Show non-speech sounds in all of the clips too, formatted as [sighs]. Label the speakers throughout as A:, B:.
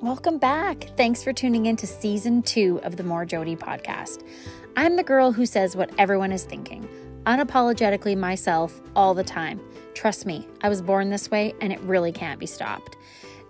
A: Welcome back. Thanks for tuning in to season two of the More Jody podcast. I'm the girl who says what everyone is thinking, unapologetically myself all the time. Trust me, I was born this way and it really can't be stopped.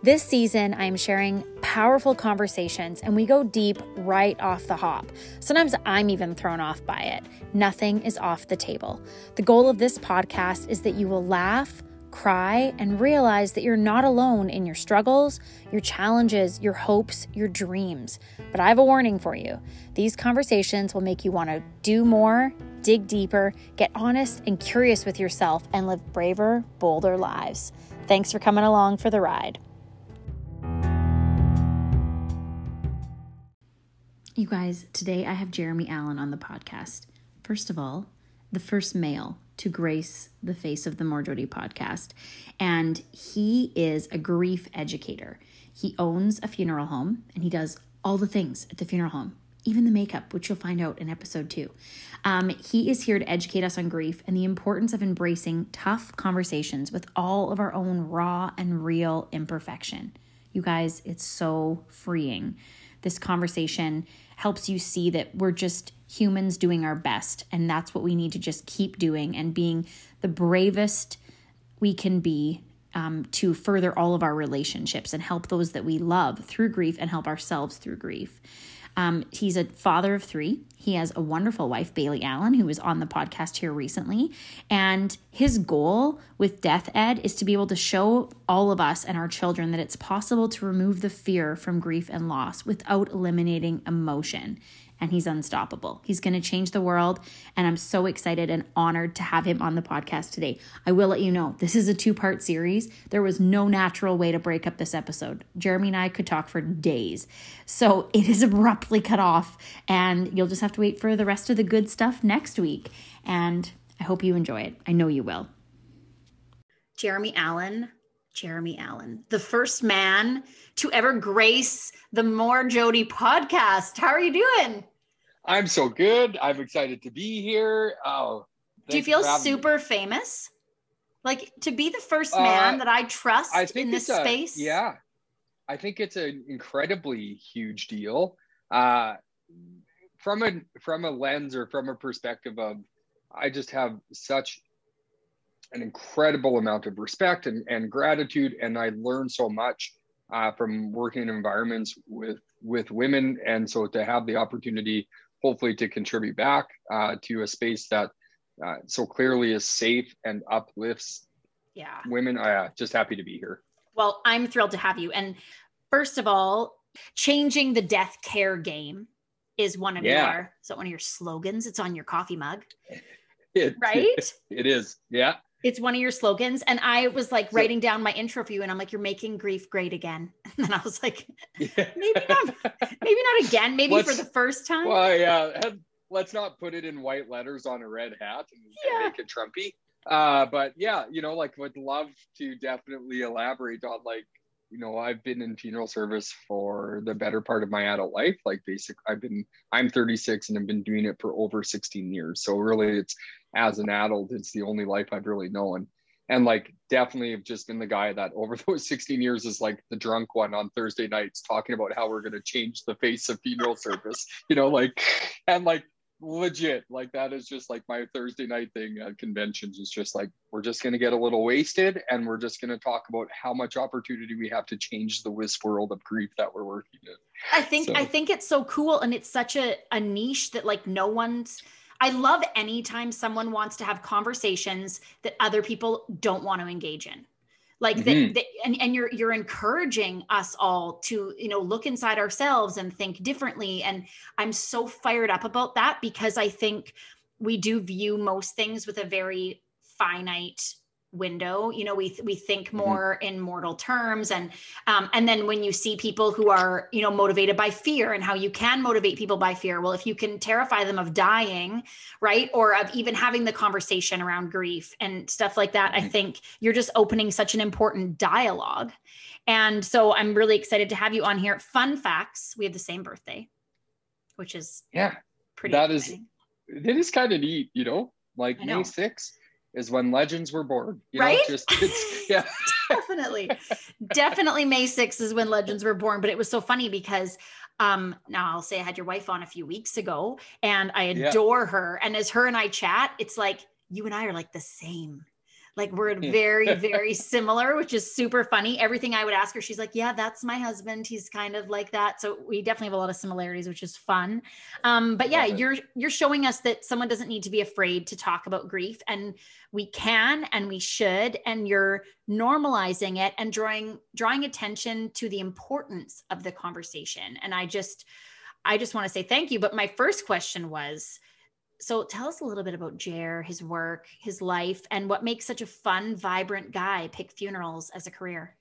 A: This season, I am sharing powerful conversations and we go deep right off the hop. Sometimes I'm even thrown off by it. Nothing is off the table. The goal of this podcast is that you will laugh cry, and realize that you're not alone in your struggles, your challenges, your hopes, your dreams. But I have a warning for you. These conversations will make you want to do more, dig deeper, get honest and curious with yourself, and live braver, bolder lives. Thanks for coming along for the ride. You guys, today I have Jeremy Allen on the podcast. First of all, the first male to grace the face of the Jody podcast. And he is a grief educator. He owns a funeral home and he does all the things at the funeral home, even the makeup, which you'll find out in episode two. Um, he is here to educate us on grief and the importance of embracing tough conversations with all of our own raw and real imperfection. You guys, it's so freeing. This conversation helps you see that we're just humans doing our best. And that's what we need to just keep doing and being the bravest we can be um, to further all of our relationships and help those that we love through grief and help ourselves through grief. Um, he's a father of three. He has a wonderful wife, Bailey Allen, who was on the podcast here recently. And his goal with Death Ed is to be able to show all of us and our children that it's possible to remove the fear from grief and loss without eliminating emotion and he's unstoppable. He's going to change the world. And I'm so excited and honored to have him on the podcast today. I will let you know this is a two part series. There was no natural way to break up this episode. Jeremy and I could talk for days. So it is abruptly cut off, and you'll just have to wait for the rest of the good stuff next week. And I hope you enjoy it. I know you will. Jeremy Allen. Jeremy Allen, the first man to ever grace the More Jody podcast. How are you doing?
B: I'm so good. I'm excited to be here. Oh,
A: do you feel super me. famous? Like to be the first man uh, that I trust I in this a, space?
B: Yeah. I think it's an incredibly huge deal. Uh, from a from a lens or from a perspective of I just have such an incredible amount of respect and, and gratitude and I learned so much uh, from working in environments with with women, and so to have the opportunity, hopefully, to contribute back uh, to a space that uh, so clearly is safe and uplifts
A: yeah
B: women. Uh, just happy to be here.
A: Well, I'm thrilled to have you. And first of all, changing the death care game is one of yeah. your so one of your slogans. It's on your coffee mug. [laughs]
B: It,
A: right? [laughs]
B: It is. Yeah.
A: It's one of your slogans. And I was like writing down my intro for you, and I'm like, you're making grief great again. [laughs] And I was like, yeah. maybe not, maybe not again, maybe let's, for the first time.
B: Well, yeah. Let's not put it in white letters on a red hat and, yeah. and make it Trumpy. Uh, but yeah, you know, like would love to definitely elaborate on like, you know, I've been in funeral service for the better part of my adult life. Like basic, I've been, I'm 36 and I've been doing it for over 16 years. So really it's as an adult, it's the only life I've really known. And like, definitely have just been the guy that over [laughs] those 16 years is like the drunk one on Thursday nights talking about how we're going to change the face of funeral service, you know, like, and like, legit like that is just like my thursday night thing at conventions is just like we're just going to get a little wasted and we're just going to talk about how much opportunity we have to change the wisp world of grief that we're working in
A: i think so. i think it's so cool and it's such a, a niche that like no one's I love anytime someone wants to have conversations that other people don't want to engage in. Like mm-hmm. that, that and, and you're you're encouraging us all to, you know, look inside ourselves and think differently. And I'm so fired up about that because I think we do view most things with a very finite window you know we we think mm-hmm. more mm-hmm. in mortal terms and um, and then when you see people who are you know motivated by fear and how you can motivate people by fear well if you can terrify them of dying right or of even having the conversation around grief and stuff like that mm-hmm. i think you're just opening such an important dialogue and so i'm really excited to have you on here fun facts we have the same birthday which is
B: yeah
A: pretty
B: that exciting. is it is kind of neat you know like may 6th is when legends were born. You
A: right?
B: Know, just [laughs] yeah.
A: definitely. definitely May 6th is when legends were born. But it was so funny because um now I'll say I had your wife on a few weeks ago and I adore yeah. her. And as her and I chat, it's like you and I are like the same. Like we're very, [laughs] very similar, which is super funny. Everything I would ask her, she's like, "Yeah, that's my husband. He's kind of like that." So we definitely have a lot of similarities, which is fun. Um, but yeah, you're you're showing us that someone doesn't need to be afraid to talk about grief, and we can and we should. And you're normalizing it and drawing drawing attention to the importance of the conversation. And I just, I just want to say thank you. But my first question was so tell us a little bit about Jer, his work, his life, and what makes such a fun, vibrant guy pick funerals as a career.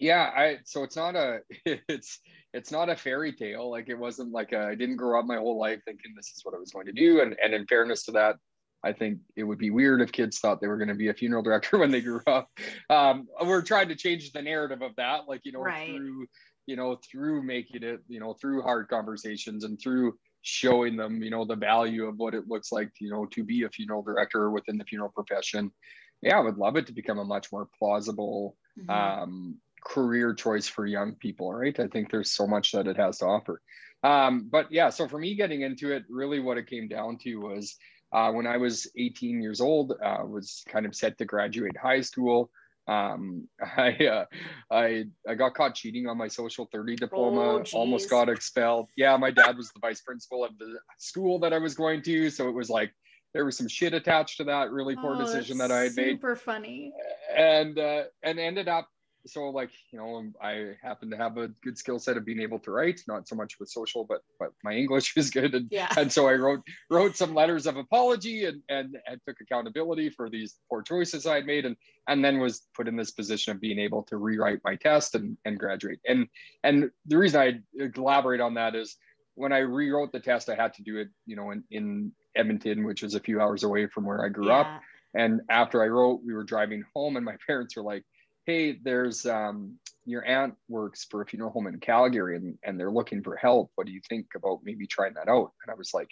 B: Yeah, I so it's not a [laughs] it's it's not a fairy tale. Like it wasn't like I didn't grow up my whole life thinking this is what I was going to do. And and in fairness to that, I think it would be weird if kids thought they were going to be a funeral director [laughs] when they grew up. Um, we're trying to change the narrative of that, like you know, right. through you know through making it, you know, through hard conversations and through showing them, you know, the value of what it looks like, you know, to be a funeral director within the funeral profession. Yeah, I would love it to become a much more plausible mm-hmm. um, career choice for young people, right? I think there's so much that it has to offer. Um, but yeah, so for me getting into it, really what it came down to was uh, when I was 18 years old, uh, was kind of set to graduate high school um [laughs] i uh, i i got caught cheating on my social 30 diploma oh, almost got expelled. Yeah my dad was the vice principal of the school that i was going to so it was like there was some shit attached to that really poor oh, decision that i had
A: super made. super funny.
B: And uh and ended up so like you know um, i happen to have a good skill set of being able to write not so much with social but but my english [laughs] is good and, yeah. and so i wrote wrote some letters of apology and, and and took accountability for these poor choices i had made and and then was put in this position of being able to rewrite my test and and graduate and and the reason i elaborate on that is when i rewrote the test i had to do it you know in in edmonton which is a few hours away from where i grew yeah. up and after i wrote we were driving home and my [laughs] parents were like hey, there's um, your aunt works for a funeral home in Calgary and, and they're looking for help. What do you think about maybe trying that out? And I was like,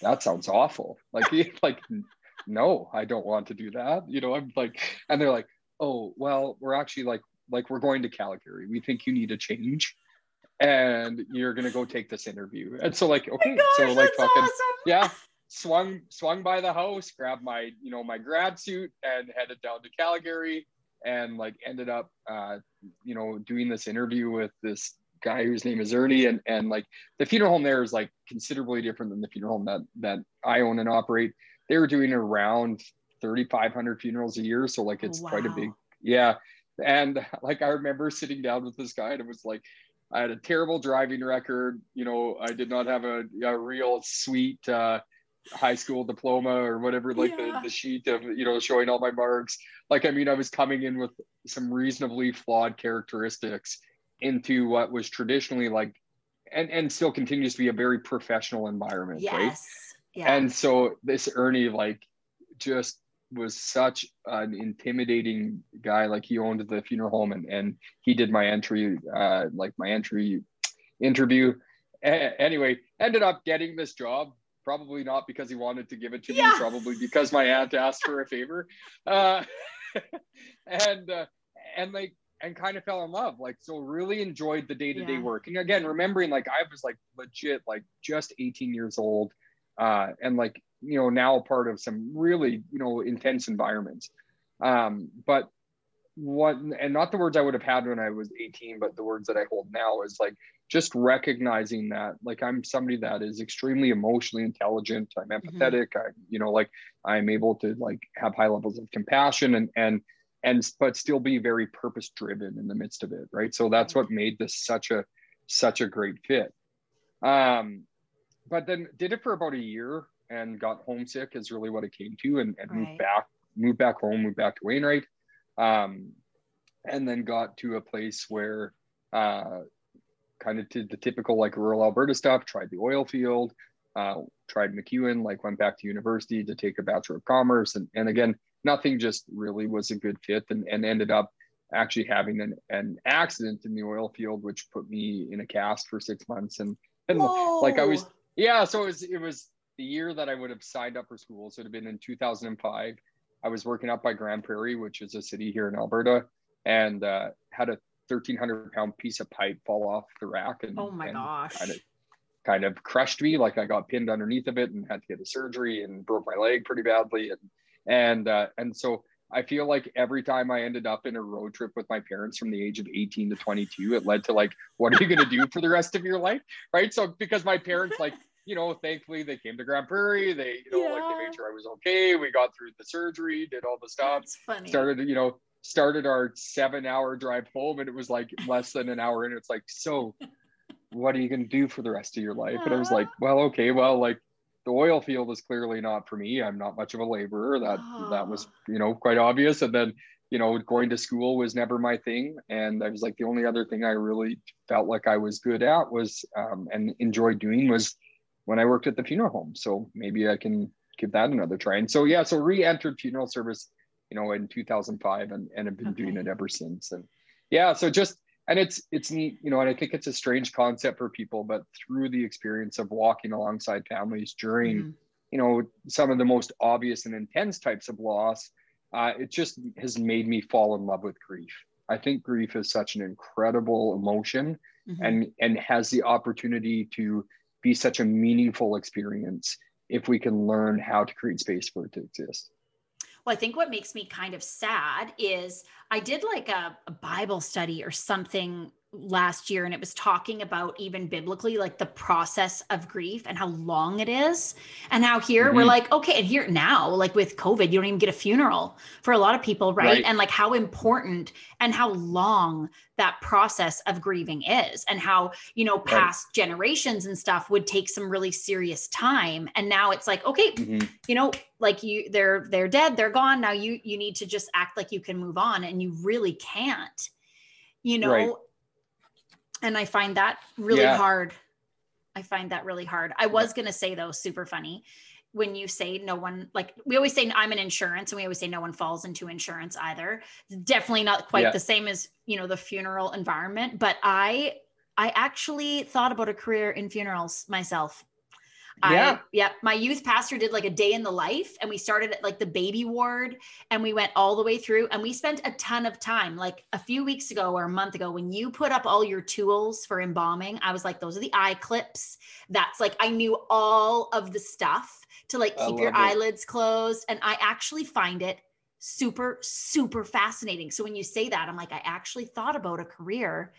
B: that sounds awful. Like, [laughs] like, no, I don't want to do that. You know, I'm like, and they're like, oh, well, we're actually like, like we're going to Calgary. We think you need a change and you're going to go take this interview. And so like, okay, gosh, so like fucking, awesome. yeah, [laughs] swung, swung by the house, grabbed my, you know, my grad suit and headed down to Calgary and like ended up uh, you know doing this interview with this guy whose name is Ernie and and like the funeral home there is like considerably different than the funeral home that that I own and operate. They were doing around 3,500 funerals a year, so like it's wow. quite a big yeah. And like I remember sitting down with this guy and it was like I had a terrible driving record. You know, I did not have a, a real sweet uh, high school diploma or whatever, like yeah. the, the sheet of, you know, showing all my marks. Like, I mean, I was coming in with some reasonably flawed characteristics into what was traditionally like, and, and still continues to be a very professional environment. Yes. Right? Yeah. And so this Ernie, like, just was such an intimidating guy. Like he owned the funeral home and, and he did my entry, uh, like my entry interview. A- anyway, ended up getting this job probably not because he wanted to give it to yeah. me, probably because my aunt asked for a favor. [laughs] Uh, [laughs] and uh, and like and kind of fell in love. Like so really enjoyed the day-to-day yeah. work. And again, remembering like I was like legit like just 18 years old. Uh, and like, you know, now part of some really, you know, intense environments. Um, but what and not the words I would have had when I was 18, but the words that I hold now is like just recognizing that like i'm somebody that is extremely emotionally intelligent i'm mm-hmm. empathetic mm-hmm. i you know like i'm able to like have high levels of compassion and and and but still be very purpose driven in the midst of it right so that's what made this such a such a great fit um but then did it for about a year and got homesick is really what it came to and, and right. moved back moved back home moved back to wainwright um and then got to a place where uh kind of did the typical like rural Alberta stuff, tried the oil field, uh, tried MacEwan, like went back to university to take a Bachelor of Commerce. And, and again, nothing just really was a good fit and, and ended up actually having an, an accident in the oil field, which put me in a cast for six months. And, and like I was, yeah, so it was, it was the year that I would have signed up for school. So it would have been in 2005. I was working up by Grande Prairie, which is a city here in Alberta, and uh, had a 1,300 pound piece of pipe fall off the rack. And
A: oh my
B: and
A: gosh.
B: Kind of, kind of crushed me. Like I got pinned underneath of it and had to get a surgery and broke my leg pretty badly. And, and, uh, and so I feel like every time I ended up in a road trip with my parents from the age of 18 to 22, it led to like, what are you going to do for the rest of your life? Right. So because my parents, like, [laughs] you know, thankfully they came to Grande Prairie. They, you know, yeah. like they made sure I was okay. We got through the surgery, did all the stuff. Started, you know, started our seven hour drive home and it was like less than an hour and It's like, so what are you going to do for the rest of your life? And I was like, well, okay, well, like the oil field is clearly not for me. I'm not much of a laborer. That, oh. that was, you know, quite obvious. And then, you know, going to school was never my thing. And I was like, the only other thing I really felt like I was good at was, um, and enjoyed doing was when I worked at the funeral home. So maybe I can give that another try. And so, yeah, so re-entered funeral service you know, in 2005 and, and have been okay. doing it ever since. And yeah, so just, and it's, it's neat, you know, and I think it's a strange concept for people, but through the experience of walking alongside families during, mm-hmm. you know, some of the most obvious and intense types of loss, uh, it just has made me fall in love with grief. I think grief is such an incredible emotion mm-hmm. and, and has the opportunity to be such a meaningful experience if we can learn how to create space for it to exist.
A: Well, I think what makes me kind of sad is I did like a, a Bible study or something last year and it was talking about even biblically like the process of grief and how long it is and how here mm-hmm. we're like okay and here now like with covid you don't even get a funeral for a lot of people right? right? and like how important and how long that process of grieving is and how you know past right. generations and stuff would take some really serious time and now it's like okay mm-hmm. you know like you they're they're dead they're gone now you you need to just act like you can move on and you really can't you know right and I find that really yeah. hard. I find that really hard. I was going to say though, super funny when you say no one like we always say I'm an insurance and we always say no one falls into insurance either. Definitely not quite yeah. the same as, you know, the funeral environment, but I I actually thought about a career in funerals myself. Yeah. I, yeah. My youth pastor did like a day in the life and we started at like the baby ward and we went all the way through and we spent a ton of time. Like a few weeks ago or a month ago, when you put up all your tools for embalming, I was like, those are the eye clips. That's like, I knew all of the stuff to like keep your it. eyelids closed. And I actually find it super, super fascinating. So when you say that, I'm like, I actually thought about a career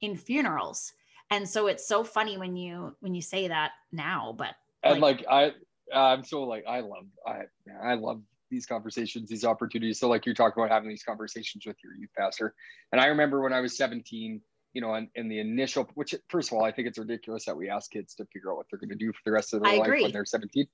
A: in funerals and so it's so funny when you when you say that now but
B: and like, like I, I'm so like I love I I love these conversations, these opportunities. So like you're talking about having these conversations with your youth pastor, and I remember when I was 17, you know, in, in the initial, which first of all, I think it's ridiculous that we ask kids to figure out what they're going to do for the rest of their I life agree. when they're 17.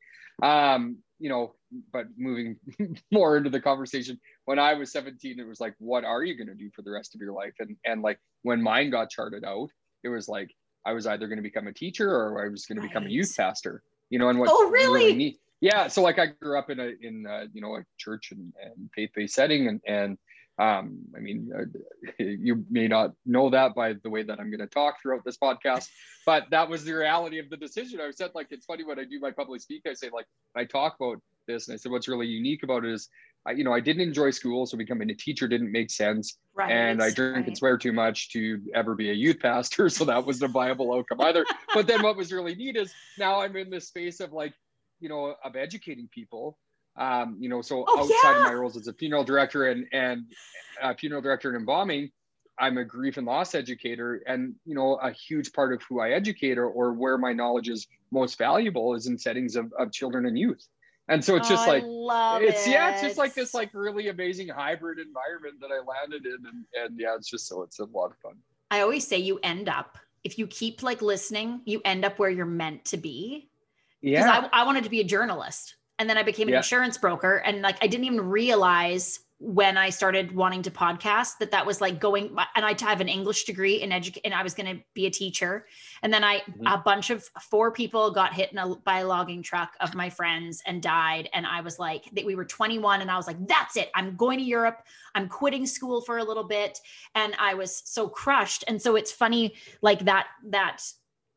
B: Um, you know, but moving [laughs] more into the conversation, when I was 17, it was like, what are you going to do for the rest of your life? And and like when mine got charted out, it was like I was either going to become a teacher or I was going right. to become a youth pastor. You know, and what
A: oh really, really neat,
B: yeah. So like I grew up in a in a, you know a church and, and faith based setting, and and um, I mean, uh, [laughs] you may not know that by the way that I'm going to talk throughout this podcast, but that was the reality of the decision. I said, like, it's funny when I do my public speak, I say, like, I talk about this, and I said, what's really unique about it is I, you know, I didn't enjoy school, so becoming a teacher didn't make sense. Right. And I drink right. and swear too much to ever be a youth pastor, [laughs] so that wasn't a viable outcome either. [laughs] but then what was really neat is now I'm in this space of like, you know, of educating people. Um, you know, so oh, outside yeah. of my roles as a funeral director and and a funeral director and embalming, I'm a grief and loss educator, and you know, a huge part of who I educate or, or where my knowledge is most valuable is in settings of, of children and youth and so it's oh, just oh, like it's
A: it.
B: yeah it's just like this like really amazing hybrid environment that i landed in and, and yeah it's just so it's a lot of fun
A: i always say you end up if you keep like listening you end up where you're meant to be yeah I, I wanted to be a journalist and then i became an yeah. insurance broker and like i didn't even realize when I started wanting to podcast that that was like going and I have an English degree in education and I was going to be a teacher. And then I mm-hmm. a bunch of four people got hit in a, by a logging truck of my friends and died. And I was like that we were 21 and I was like that's it. I'm going to Europe. I'm quitting school for a little bit. And I was so crushed. And so it's funny like that that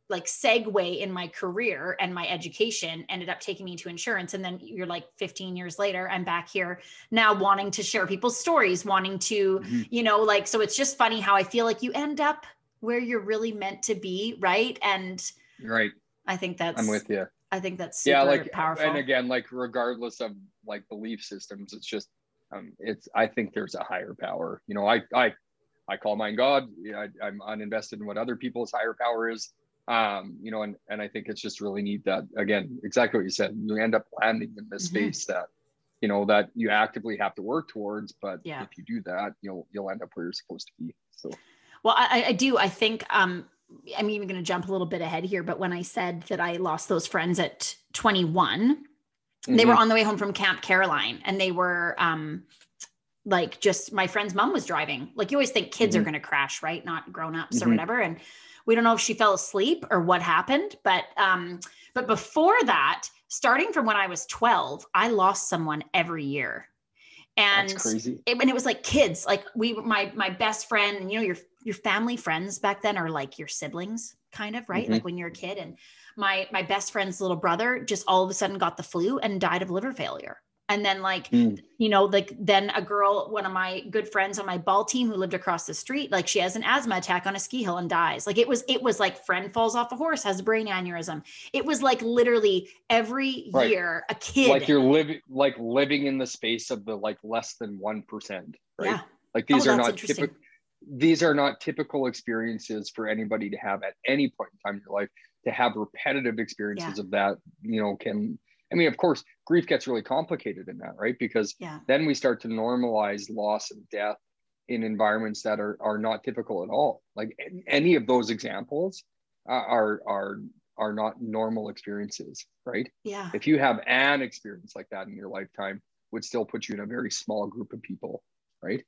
A: like segue in my career and my education ended up taking me to insurance and then you're like 15 years later i'm back here now wanting to share people's stories wanting to mm-hmm. you know like so it's just funny how i feel like you end up where you're really meant to be right? And
B: right.
A: I think that's
B: i'm with you
A: i think that's
B: yeah like powerful. and again like regardless of like belief systems it's just um it's i think there's a higher power. You know i i I call mine God. I, I'm uninvested in what other people's higher power is um, you know, and, and I think it's just really neat that again, exactly what you said, you end up landing in this mm-hmm. space that, you know, that you actively have to work towards, but yeah. if you do that, you'll, you'll end up where you're supposed to be. So,
A: well, I, I do, I think, um, I'm even going to jump a little bit ahead here, but when I said that I lost those friends at 21, mm-hmm. they were mm-hmm. on the way home from Camp Caroline and they were, um, like just my friend's mom was driving. Like you always think kids mm-hmm. are going to crash, right? Not grown ups or mm-hmm. whatever. And we don't know if she fell asleep or what happened, but um, but before that, starting from when I was 12, I lost someone every year. And it, and it was like kids, like we, my, my best friend, you know, your, your family friends back then are like your siblings kind of, right? Mm-hmm. Like when you're a kid and my, my best friend's little brother just all of a sudden got the flu and died of liver failure and then like mm. you know like then a girl one of my good friends on my ball team who lived across the street like she has an asthma attack on a ski hill and dies like it was it was like friend falls off a horse has a brain aneurysm it was like literally every right. year a kid
B: like you're living like living in the space of the like less than 1% right yeah. like these oh, are not typical these are not typical experiences for anybody to have at any point in time in your life to have repetitive experiences yeah. of that you know can I mean, of course, grief gets really complicated in that, right? Because yeah. then we start to normalize loss and death in environments that are are not typical at all. Like any of those examples uh, are are are not normal experiences, right?
A: Yeah.
B: If you have an experience like that in your lifetime, would still put you in a very small group of people, right?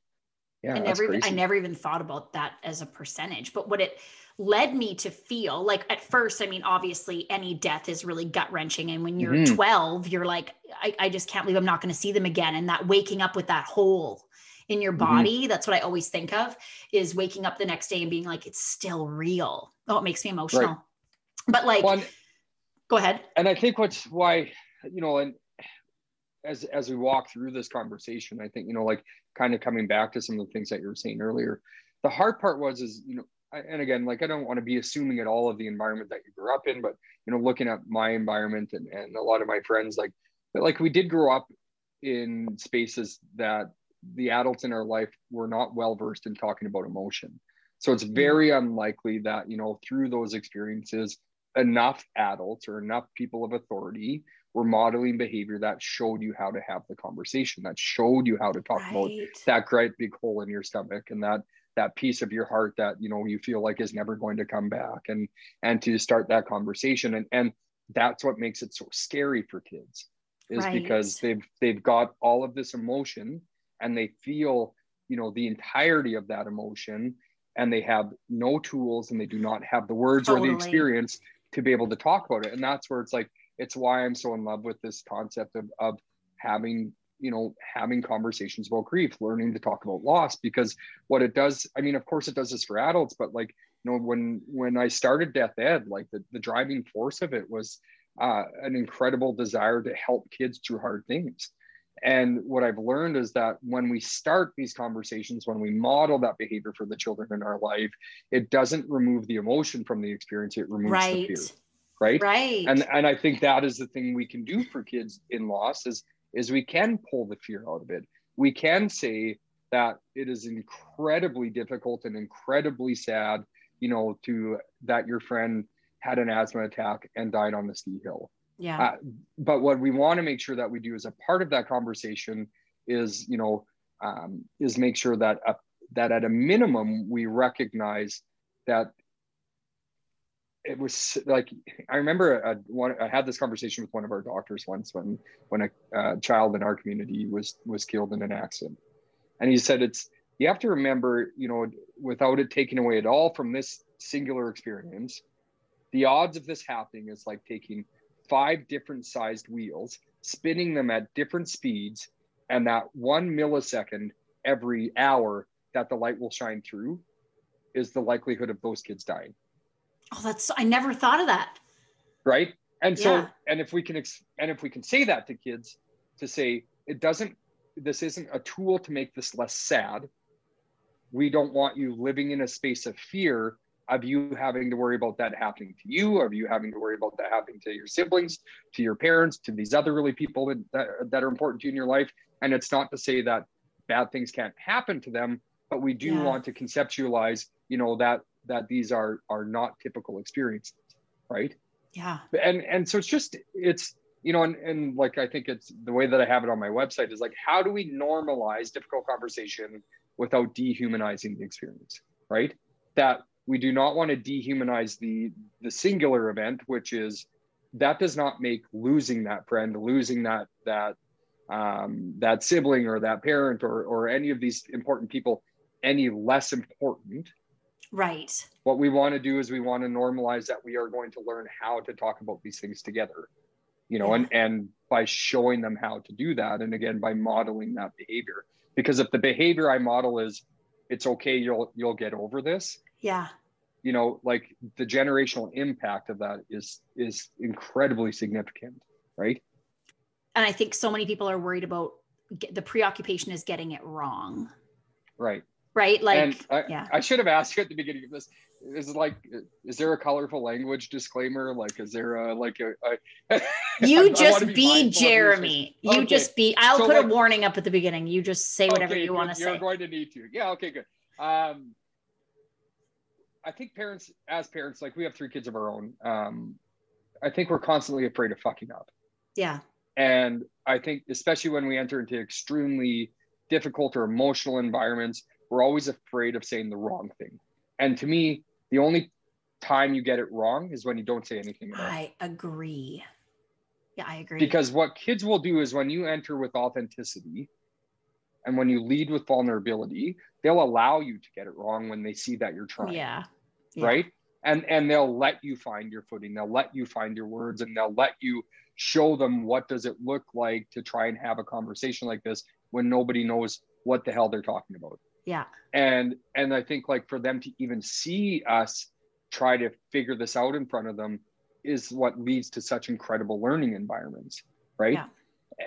A: Yeah, I never I never even thought about that as a percentage. But what it led me to feel like at first, I mean, obviously any death is really gut wrenching. And when you're mm-hmm. 12, you're like, I, I just can't believe I'm not going to see them again. And that waking up with that hole in your mm-hmm. body, mm-hmm. that's what I always think of is waking up the next day and being like, it's still real. Oh, it makes me emotional. Right. But like, well, go ahead.
B: And I think what's why, you know, and as as we walk through this conversation, I think, you know, like kind of coming back to some of the things that you were saying earlier, the hard part was is, you know, and again, like I don't want to be assuming at all of the environment that you grew up in, but you know, looking at my environment and, and a lot of my friends, like, but like we did grow up in spaces that the adults in our life were not well versed in talking about emotion. So it's very mm. unlikely that, you know, through those experiences, enough adults or enough people of authority were modeling behavior that showed you how to have the conversation, that showed you how to talk right. about that great big hole in your stomach and that that piece of your heart that you know you feel like is never going to come back and and to start that conversation and and that's what makes it so scary for kids is right. because they've they've got all of this emotion and they feel you know the entirety of that emotion and they have no tools and they do not have the words totally. or the experience to be able to talk about it and that's where it's like it's why i'm so in love with this concept of, of having you know having conversations about grief learning to talk about loss because what it does i mean of course it does this for adults but like you know when when i started death ed like the, the driving force of it was uh, an incredible desire to help kids through hard things and what i've learned is that when we start these conversations when we model that behavior for the children in our life it doesn't remove the emotion from the experience it removes right. the fear right
A: right
B: and and i think that is the thing we can do for kids in loss is is we can pull the fear out of it. We can say that it is incredibly difficult and incredibly sad, you know, to that your friend had an asthma attack and died on the ski hill.
A: Yeah. Uh,
B: but what we want to make sure that we do as a part of that conversation is, you know, um, is make sure that uh, that at a minimum we recognize that it was like I remember a, one, I had this conversation with one of our doctors once when when a uh, child in our community was was killed in an accident, and he said it's you have to remember you know without it taking away at all from this singular experience, the odds of this happening is like taking five different sized wheels, spinning them at different speeds, and that one millisecond every hour that the light will shine through is the likelihood of those kids dying
A: Oh, that's I never thought of that.
B: Right. And so,
A: Yeah.
B: and if we can, ex- and if we can say that to kids, to say it doesn't, this isn't a tool to make this less sad. We don't want you living in a space of fear of you having to worry about that happening to you, of you having to worry about that happening to your siblings, to your parents, to these other really people that, that, that are important to you in your life. And it's not to say that bad things can't happen to them, but we do
A: Yeah.
B: want to conceptualize, you know, that that these are are not typical experiences, right?
A: Yeah.
B: and and so it's just it's you know and, and like i think it's the way that i have it on my website is like how do we normalize difficult conversation without dehumanizing the experience right that we do not want to dehumanize the the singular event which is that does not make losing that friend losing that that um, that sibling or that parent or or any of these important people any less important
A: Right.
B: what we want to do is we want to normalize that we are going to learn how to talk about these things together you know and and by showing them how to do that and again by modeling that behavior because if the behavior i model is it's okay you'll you'll get over this
A: Yeah.
B: you know like the generational impact of that is is incredibly significant right
A: And I think so many people are worried about get, the preoccupation is getting it wrong.
B: right
A: Right. Like,
B: and I,
A: yeah.
B: I should have asked you at the beginning of this is it like is there a colorful language disclaimer like is there a like a, [laughs] I
A: you just
B: be
A: be, Jeremy. You
B: Okay.
A: just be, I'll
B: So,
A: put a warning up at the beginning. You just say whatever
B: Okay,
A: you want to
B: say. You're going to need to. Yeah. Okay. Good. Um, I think parents, as parents, like we have three kids of our own. Um, I think we're constantly afraid of fucking up,
A: yeah.
B: and I think especially when we enter into extremely difficult or emotional environments, we're always afraid of saying the wrong thing. And to me, the only time you get it wrong is when you don't say anything at all.
A: I agree. Yeah, I agree.
B: Because what kids will do is when you enter with authenticity and when you lead with vulnerability, they'll allow you to get it wrong when they see that you're trying.
A: yeah. Yeah.
B: Right. And and they'll let you find your footing. They'll let you find your words and they'll let you show them what does it look like to try and have a conversation like this when nobody knows what the hell they're talking about
A: Yeah.
B: and and i think like for them to even see us try to figure this out in front of them is what leads to such incredible learning environments right
A: Yeah.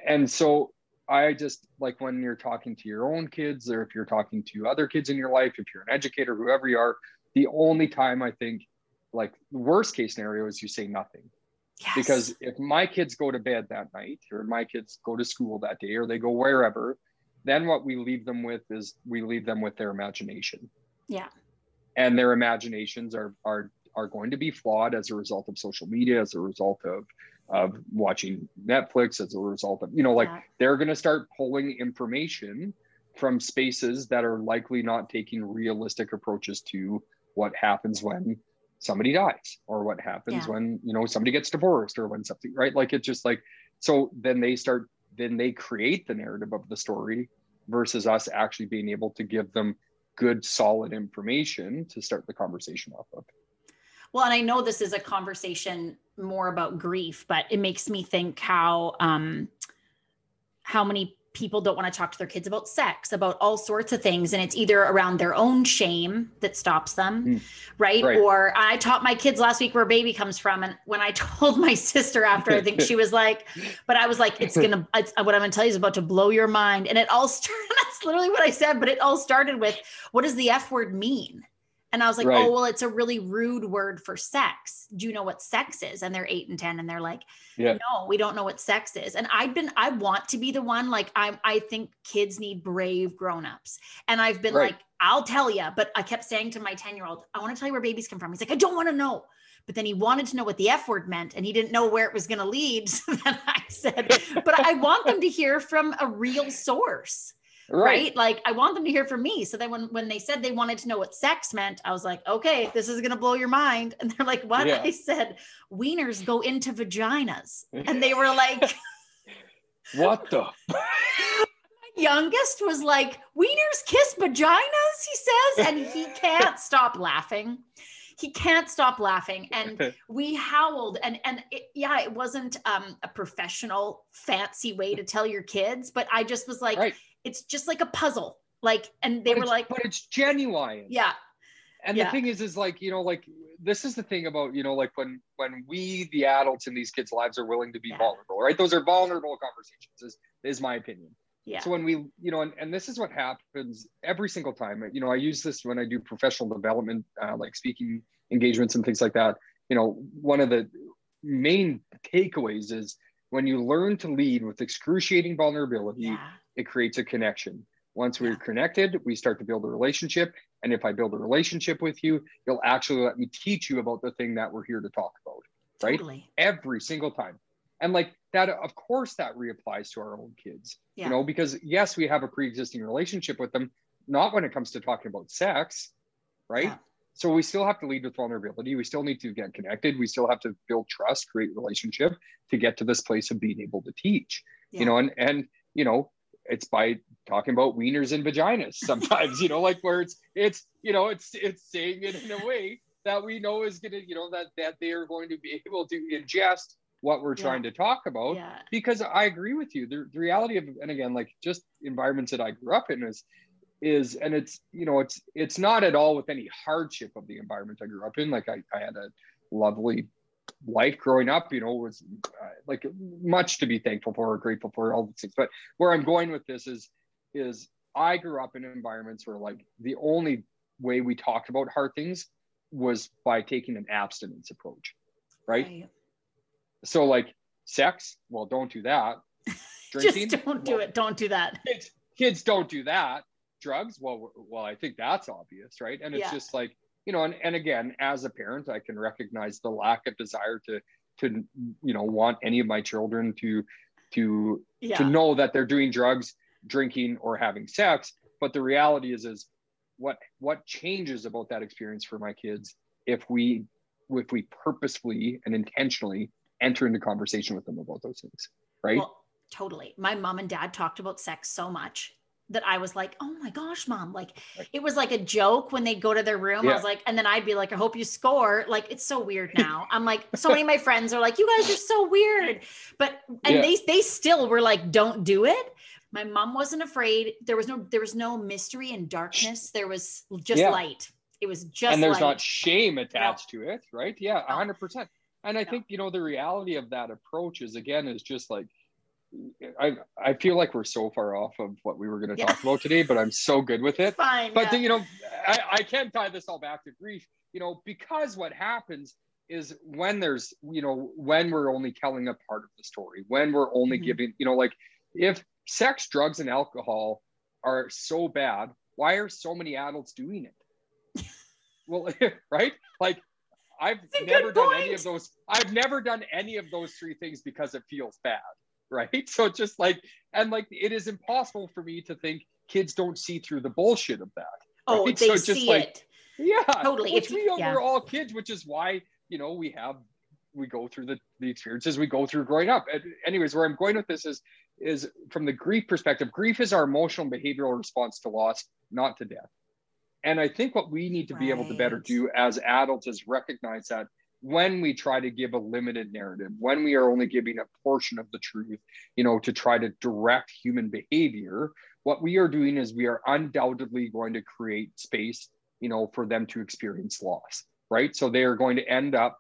B: and so i just like when you're talking to your own kids or if you're talking to other kids in your life if you're an educator whoever you are the only time i think like worst case scenario is you say nothing
A: Yes.
B: because if my kids go to bed that night or my kids go to school that day or they go wherever then what we leave them with is we leave them with their imagination
A: Yeah.
B: and their imaginations are are are going to be flawed as a result of social media as a result of of watching netflix as a result of you know like
A: Yeah.
B: they're going to start pulling information from spaces that are likely not taking realistic approaches to what happens when somebody dies or what happens
A: Yeah.
B: when you know somebody gets divorced or when something right like it's just like so then they start then they create the narrative of the story versus us actually being able to give them good solid information to start the conversation off of.
A: Well, and I know this is a conversation more about grief, but it makes me think how um how many people don't want to talk to their kids about sex, about all sorts of things and it's either around their own shame that stops them,
B: Mm.
A: right?
B: Right.
A: Or I taught my kids last week where baby comes from and when I [laughs] told my sister after I think she was like but I was like it's going [laughs] to what I'm going to tell you is about to blow your mind and it all [laughs] started that's literally what I said, but it all started with what does the F word mean? And I was like,
B: Right.
A: oh, well, it's a really rude word for sex. Do you know what sex is? And they're eight and 10, and they're like,
B: Yeah.
A: no, we don't know what sex is. And I've been, I want to be the one, like, I, I think kids need brave grown-ups. And I've been
B: Right.
A: like, I'll tell you, but I kept saying to my 10 year old, I want to tell you where babies come from. He's like, I don't want to know. But then he wanted to know what the F word meant and he didn't know where it was going to lead. [laughs] So then I said, but I want them to hear from a real source right. Like I want them to hear from me. So then when when they said they wanted to know what sex meant, I was like, okay, this is gonna blow your mind. [laughs] And they're like, what?
B: Yeah.
A: I said, wieners go into vaginas. And they were like, [laughs]
B: what the [laughs]
A: youngest was like, wieners kiss vaginas, he says, and he can't stop laughing. He can't stop laughing. And we howled and and it, yeah, it wasn't um, a professional fancy way to tell your kids, but I just was like,
B: right
A: it's just like a puzzle. Like, and they
B: but
A: were like,
B: but it's genuine
A: yeah.
B: and yeah. the thing is is like you know like this is the thing about you know like when when we the adults in these kids lives are willing to be yeah. vulnerable right those are vulnerable conversations is is my opinion yeah. So when we, you know, and, and this is what happens every single time. You know, I use this when I do professional development, uh, like speaking engagements and things like that. You know, one of the main takeaways is when you learn to lead with excruciating vulnerability, yeah. It creates a connection. Once we're connected, we start to build a relationship. And if I build a relationship with you, you'll actually let me teach you about the thing that we're here to talk about. Right? Totally. Every single time. And like that, of course, that reapplies to our own kids, yeah. you know, because yes, we have a pre existing relationship with them, not when it comes to talking about sex, right? Yeah. So we still have to lead with vulnerability. We still need to get connected. We still have to build trust, create relationship to get to this place of being able to teach, yeah. you know, and, and, you know, it's by talking about wieners and vaginas sometimes, you know, like where it's, it's, you know, it's, it's saying it in a way that we know is going to, you know, that, that they are going to be able to ingest what we're trying to talk about. Yeah. because i agree with you. The, the reality of and again like just environments that i grew up in is is and it's you know it's it's not at all with any hardship of the environment i grew up in. Like i, I had a lovely life growing up you know was uh, like much to be thankful for or grateful for all the things but where i'm going with this is is i grew up in environments where like the only way we talked about hard things was by taking an abstinence approach right. right so like sex, well, don't do that. [laughs]
A: Drinking, just don't do it. Don't do that.
B: Kids, kids don't do that. Drugs, well, well, I think that's obvious, right? And it's yeah. just like you know, and, and again, as a parent, I can recognize the lack of desire to to you know want any of my children to to yeah. to know that they're doing drugs, drinking, or having sex. But the reality is, is what what changes about that experience for my kids if we if we purposefully and intentionally enter into conversation with them about those things right well,
A: totally my mom and dad talked about sex so much that I was like, oh my gosh, mom. Like it was like a joke when they'd go to their room. Yeah. I was like, and then I'd be like, I hope you score. Like it's so weird [laughs] now. I'm like, so many of my friends are like, you guys are so weird. But and yeah. they they still were like, don't do it. My mom wasn't afraid. There was no there was no mystery and darkness. There was just yeah. light. It was just
B: and there's
A: light.
B: not shame attached no. to it, right? Yeah, hundred percent. And I no. think, you know, the reality of that approach is again, is just like, I, I feel like we're so far off of what we were going to yeah. talk about today, but I'm so good with it.
A: Fine.
B: But, yeah. the, you know, I, I can tie this all back to grief, you know, because what happens is when there's, you know, when we're only telling a part of the story, when we're only mm-hmm. giving, you know, like if sex, drugs, and alcohol are so bad, why are so many adults doing it? [laughs] well, [laughs] right? Like I've never done point. any of those. I've never done any of those three things because it feels bad, right? [laughs] So just like and like it is impossible for me to think kids don't see through the bullshit of that.
A: Oh, right? they so see like, it.
B: Yeah, totally. If we, yeah. we're all kids, which is why you know we have we go through the the experiences we go through growing up. And anyways, where I'm going with this is is from the grief perspective. Grief is our emotional behavioral response to loss, not to death. And I think what we need to right. be able to better do as adults is recognize that when we try to give a limited narrative, when we are only giving a portion of the truth, you know, to try to direct human behavior, what we are doing is we are undoubtedly going to create space, you know, for them to experience loss, right? So they are going to end up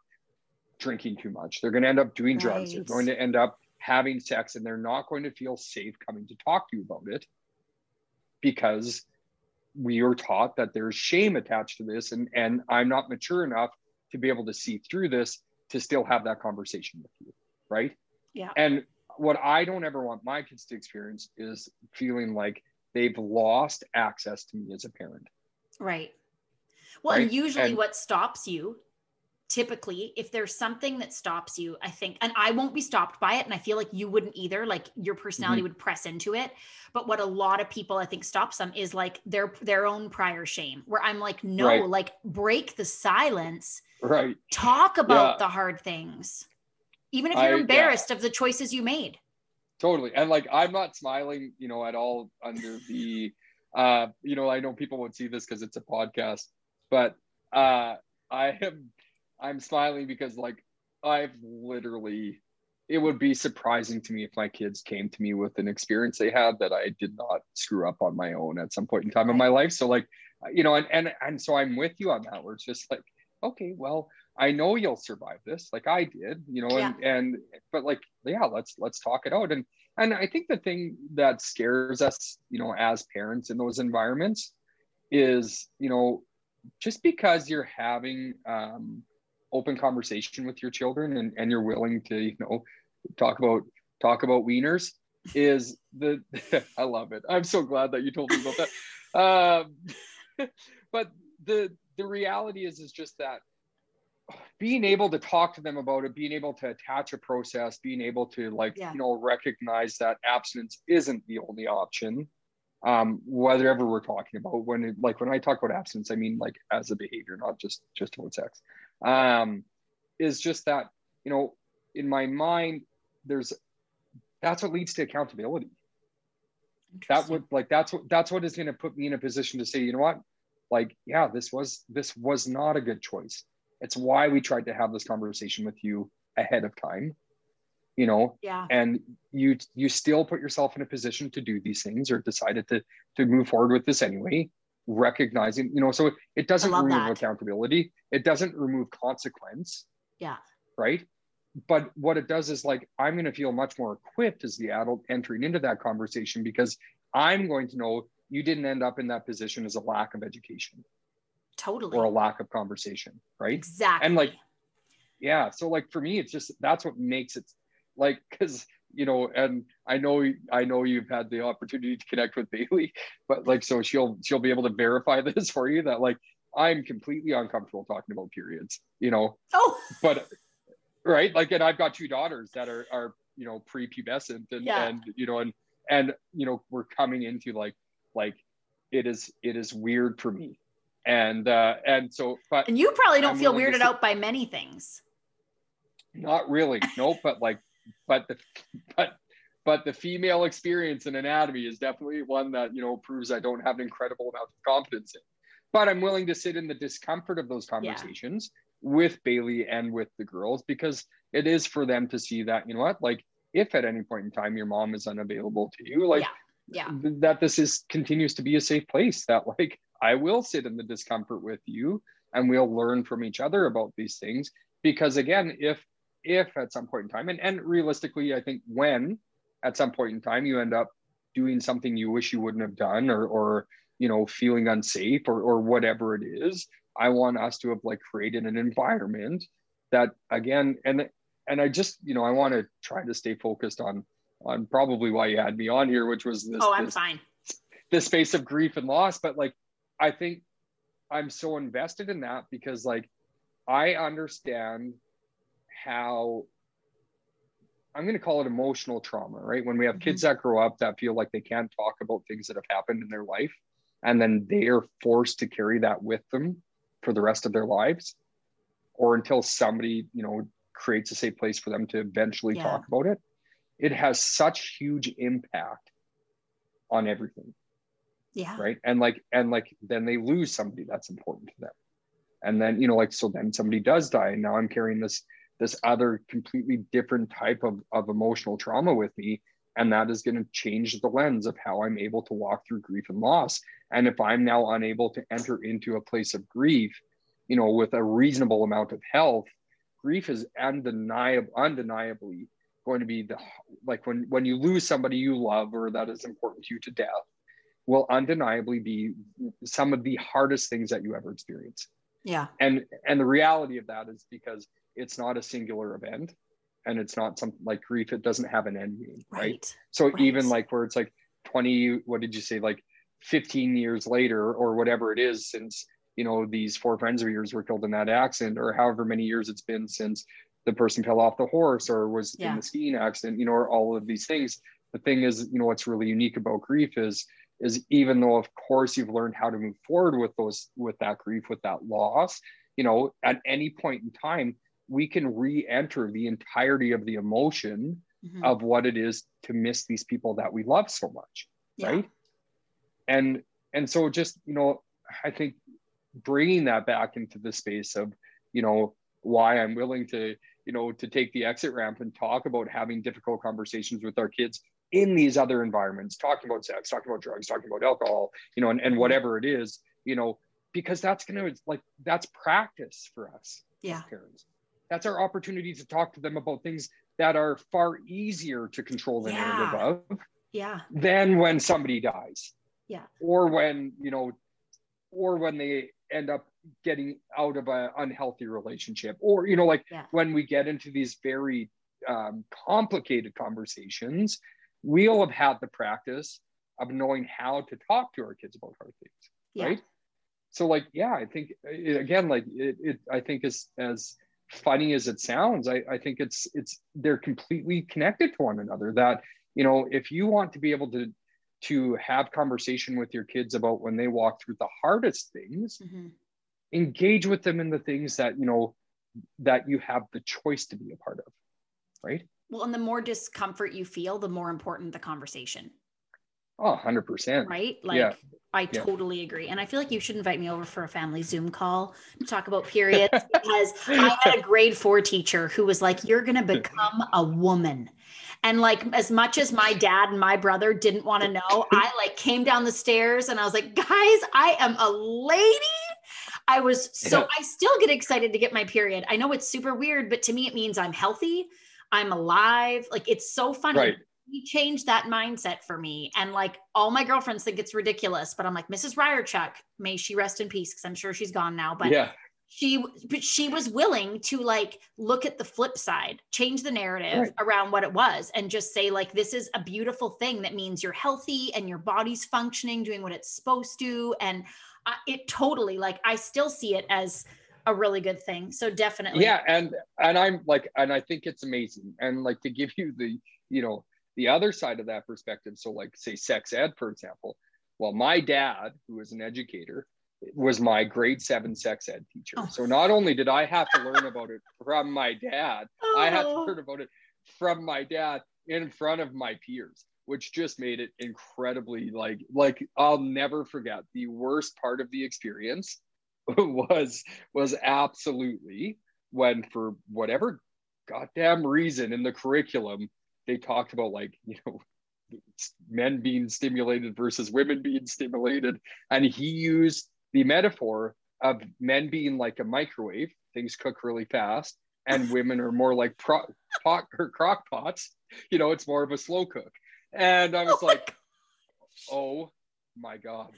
B: drinking too much. They're going to end up doing drugs. They're going to end up having sex and they're not going to feel safe coming to talk to you about it because we are taught that there's shame attached to this and and i'm not mature enough to be able to see through this to still have that conversation with you right?
A: Yeah.
B: And what i don't ever want my kids to experience is feeling like they've lost access to me as a parent.
A: Right. Well right? and usually and, what stops you typically if there's something that stops you i think and i won't be stopped by it and i feel like you wouldn't either like your personality mm-hmm. would press into it but what a lot of people i think stops them is like their their own prior shame where i'm like no right. like break the silence
B: right
A: talk about yeah. the hard things even if you're I, embarrassed yeah. of the choices you made
B: totally and like i'm not smiling you know at all under the [laughs] uh you know i know people won't see this because it's a podcast but uh i am I'm smiling because like I've literally it would be surprising to me if my kids came to me with an experience they had that I did not screw up on my own at some point in time in my life. So like you know, and and and so I'm with you on that. Where it's just like, okay, well, I know you'll survive this, like I did, you know, and yeah. and but like, yeah, let's let's talk it out. And and I think the thing that scares us, you know, as parents in those environments is, you know, just because you're having um, open conversation with your children and, and you're willing to, you know, talk about talk about wieners is the [laughs] I love it. I'm so glad that you told me about that. [laughs] Um, [laughs] but the the reality is is just that being able to talk to them about it, being able to attach a process, being able to like yeah. you know recognize that abstinence isn't the only option. Um, whatever we're talking about, when it, like when I talk about abstinence, I mean like as a behavior, not just just about sex. Um, is just that you know in my mind, there's that's what leads to accountability. That would like that's what that's what is going to put me in a position to say, you know what, like yeah, this was this was not a good choice it's why we tried to have this conversation with you ahead of time. You know,
A: yeah.
B: And you you still put yourself in a position to do these things or decided to to move forward with this anyway, recognizing, you know, so it it doesn't remove that. accountability, it doesn't remove consequence.
A: Yeah.
B: Right. But what it does is like I'm going to feel much more equipped as the adult entering into that conversation because I'm going to know you didn't end up in that position as a lack of education
A: totally
B: or a lack of conversation right
A: exactly
B: and like yeah so like for me it's just that's what makes it like because you know and i know i know you've had the opportunity to connect with bailey [laughs] but like so she'll she'll be able to verify [laughs] this for you that like i'm completely uncomfortable talking about periods you know?
A: Oh.
B: But right? Like and i've got two daughters that are are you know prepubescent and yeah. and you know and and you know we're coming into like like it is it is weird for me. And uh and so but
A: and you probably don't I'm feel weirded out by many things.
B: Not really. No but like but the [laughs] but but the female experience in anatomy is definitely one that you know proves i don't have an incredible amount of confidence in but i'm willing to sit in the discomfort of those conversations yeah. with bailey and with the girls because it is for them to see that you know what like if at any point in time your mom is unavailable to you like
A: yeah,
B: yeah. that this is continues to be a safe place that [laughs] like I will sit in the discomfort with you and we'll learn from each other about these things. Because again, if if at some point in time, and, and realistically, I think when at some point in time you end up doing something you wish you wouldn't have done or or you know feeling unsafe or or whatever it is, I want us to have like created an environment that again and and I just you know I want to try to stay focused on on probably why you had me on here, which was this.
A: Oh, I'm
B: this,
A: fine.
B: This space of grief and loss, but like I think I'm so invested in that because like I understand how I'm going to call it emotional trauma, right? When we have mm-hmm. kids that grow up that feel like they can't talk about things that have happened in their life, and then they are forced to carry that with them for the rest of their lives, or until somebody, you know, creates a safe place for them to eventually yeah. talk about it, it has such huge impact on everything
A: yeah
B: right and like and like then they lose somebody that's important to them and then you know like so then somebody does die and now i'm carrying this this other completely different type of, of emotional trauma with me and that is going to change the lens of how i'm able to walk through grief and loss and if i'm now unable to enter into a place of grief you know with a reasonable amount of health grief is undeniable undeniably going to be the like when when you lose somebody you love or that is important to you to death will undeniably be some of the hardest things that you ever experience.
A: Yeah.
B: And and the reality of that is because it's not a singular event and it's not something like grief it doesn't have an end right? right? So right. even like where it's like 20 what did you say like 15 years later or whatever it is since you know these four friends of yours were killed in that accident or however many years it's been since the person fell off the horse or was yeah. in the skiing accident you know or all of these things the thing is you know what's really unique about grief is is even though of course you've learned how to move forward with those with that grief with that loss you know at any point in time we can re-enter the entirety of the emotion mm-hmm. of what it is to miss these people that we love so much yeah. right and and so just you know i think bringing that back into the space of you know why i'm willing to you know to take the exit ramp and talk about having difficult conversations with our kids in these other environments, talking about sex, talking about drugs, talking about alcohol, you know, and, and whatever it is, you know because that's going to like that's practice for us
A: yeah
B: parents that's our opportunity to talk to them about things that are far easier to control the
A: Yeah.
B: narrative of
A: yeah
B: than when somebody dies
A: Yeah.
B: or when you know or when they end up getting out of an unhealthy relationship or you know like
A: Yeah.
B: when we get into these very um, complicated conversations we'll have had the practice of knowing how to talk to our kids about hard things
A: yeah
B: right so like yeah i think uh, again like it, it i think as as funny as it sounds I, I think it's it's they're completely connected to one another that you know if you want to be able to to have conversation with your kids about when they walk through the hardest things
A: Mhm.
B: engage with them in the things that you know that you have the choice to be a part of right
A: well and the more discomfort you feel the more important the conversation
B: oh 100%
A: right like
B: Yeah.
A: i
B: Yeah.
A: totally agree and i feel like you should invite me over for a family zoom call to talk about periods [laughs] because i had a grade four teacher who was like you're going [laughs] to become a woman and like as much as my dad and my brother didn't want to know [laughs] i like came down the stairs and i was like guys i am a lady i was so
B: Yeah.
A: i still get excited to get my period i know it's super weird but to me it means i'm healthy i'm alive like it's so funny
B: Right.
A: He changed that mindset for me. And like all my girlfriends think it's ridiculous, but I'm like, Mrs. Ryerchuk, may she rest in peace, because I'm sure she's gone now. But
B: yeah
A: she but she was willing to like look at the flip side, change the narrative
B: Right.
A: around what it was, and just say, like, this is a beautiful thing that means you're healthy and your body's functioning, doing what it's supposed to. And I, it totally like I still see it as a really good thing. So definitely.
B: yeah and and i'm like and i think it's amazing and like to give you the you know the other side of that perspective so like say sex ed for example well my dad who was an educator was my grade seven sex ed teacher
A: Oh.
B: so not only did i have to learn about it from my dad i had to
A: Oh.
B: learn about it from my dad in front of my peers which just made it incredibly like like i'll never forget the worst part of the experience [laughs] was was absolutely when for whatever goddamn reason in the curriculum they talked about like you know [laughs] men being stimulated versus women being stimulated. And he used the metaphor of men being like a microwave things cook really fast and [laughs] women are more like pro- pot or crock pots. You know it's more of a slow cook. And i was
A: Oh my
B: like oh my god.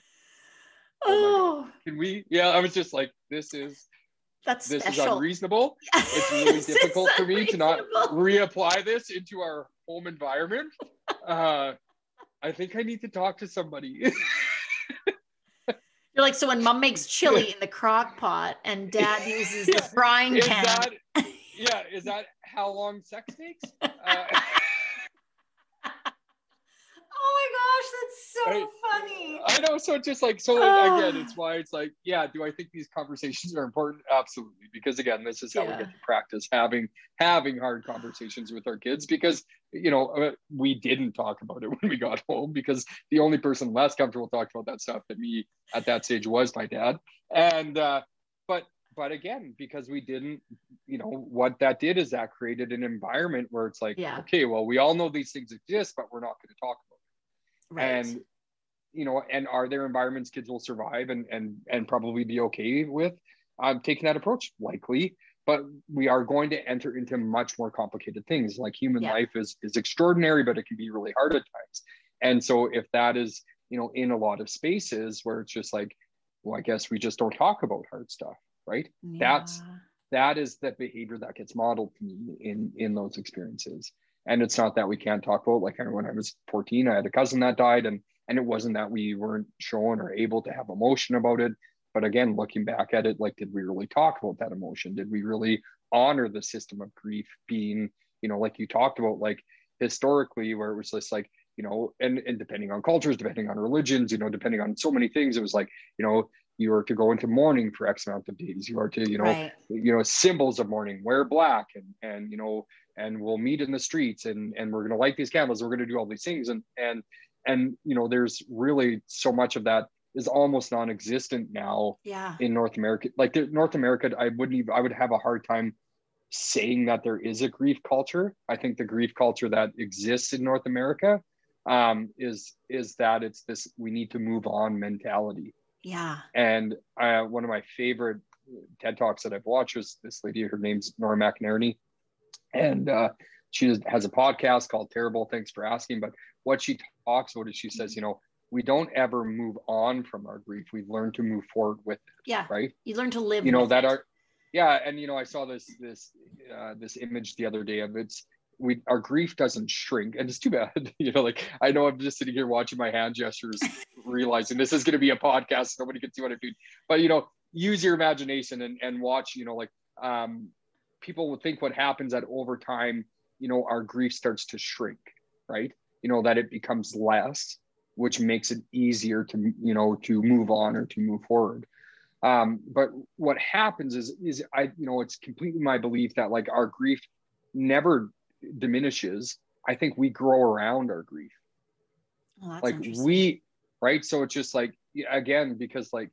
A: Oh,
B: can we yeah i was just like this is
A: that's
B: this is
A: special.
B: unreasonable. [laughs] It's really
A: is
B: difficult for me to not reapply this into our home environment. Uh i think i need to talk to somebody. [laughs]
A: You're like, so when mom makes chili in the crock pot and dad [laughs] uses the frying
B: is
A: pan.
B: that yeah is that how long sex takes? Uh,
A: oh my gosh, that's so
B: Right.
A: funny.
B: i know so it's just like so again [sighs] it's why it's like yeah do i think these conversations are important absolutely because again this is how
A: Yeah.
B: we get to practice having having hard conversations with our kids because you know uh, we didn't talk about it [laughs] when we got home because the only person less comfortable talking about that stuff than me at that stage was my dad and uh but but again because we didn't you know what that did is that created an environment where it's like
A: Yeah.
B: okay well we all know these things exist but we're not going to talk about
A: Right.
B: and you know and are there environments kids will survive and and and probably be okay with um, taking that approach likely but we are going to enter into much more complicated things like human
A: Yeah.
B: life is is extraordinary but it can be really hard at times and so if that is you know in a lot of spaces where it's just like well i guess we just don't talk about hard stuff right that's-
A: Yeah.
B: that is the behavior that gets modeled to me in in those experiences and it's not that we can't talk about like when i was 14 i had a cousin that died and and it wasn't that we weren't shown or able to have emotion about it. But again looking back at it like did we really talk about that emotion? Did we really honor the system of grief being you know like you talked about like historically where it was just like you know and and depending on cultures depending on religions you know depending on so many things it was like you know you are to go into mourning for x amount of days. You are to you know
A: right.
B: you know symbols of mourning wear black and and you know and we'll meet in the streets and and we're going to light these candles we're going to do all these things and and and you know there's really so much of that is almost non-existent now
A: Yeah.
B: in north america like the, north america i wouldn't even i would have a hard time saying that there is a grief culture i think the grief culture that exists in north america um, is is that it's this we need to move on mentality
A: Yeah.
B: And uh, one of my favorite TED Talks that I've watched was this lady, her name's Nora McInerney. And uh, she has a podcast called Terrible Thanks for Asking. But what she talks about is she says, you know, we don't ever move on from our grief. We learn to move forward with it.
A: Yeah.
B: Right.
A: You learn to live.
B: You know, that
A: it.
B: are, yeah. And, you know, I saw this, this, uh, this image the other day of it's, we, our grief doesn't shrink and it's too bad. [laughs] you know, like I know I'm just sitting here watching my hand gestures, [laughs] realizing this is going to be a podcast. Nobody can see what I do, but you know, use your imagination and, and watch, you know, like, um, people will think what happens that over time, you know, our grief starts to shrink, right? You know, that it becomes less which makes it easier to you know to move on or to move forward. Um, but what happens is is i you know it's completely my belief that like our grief never diminishes. I think we grow around our grief.
A: Oh,
B: like we right? So it's just like again because like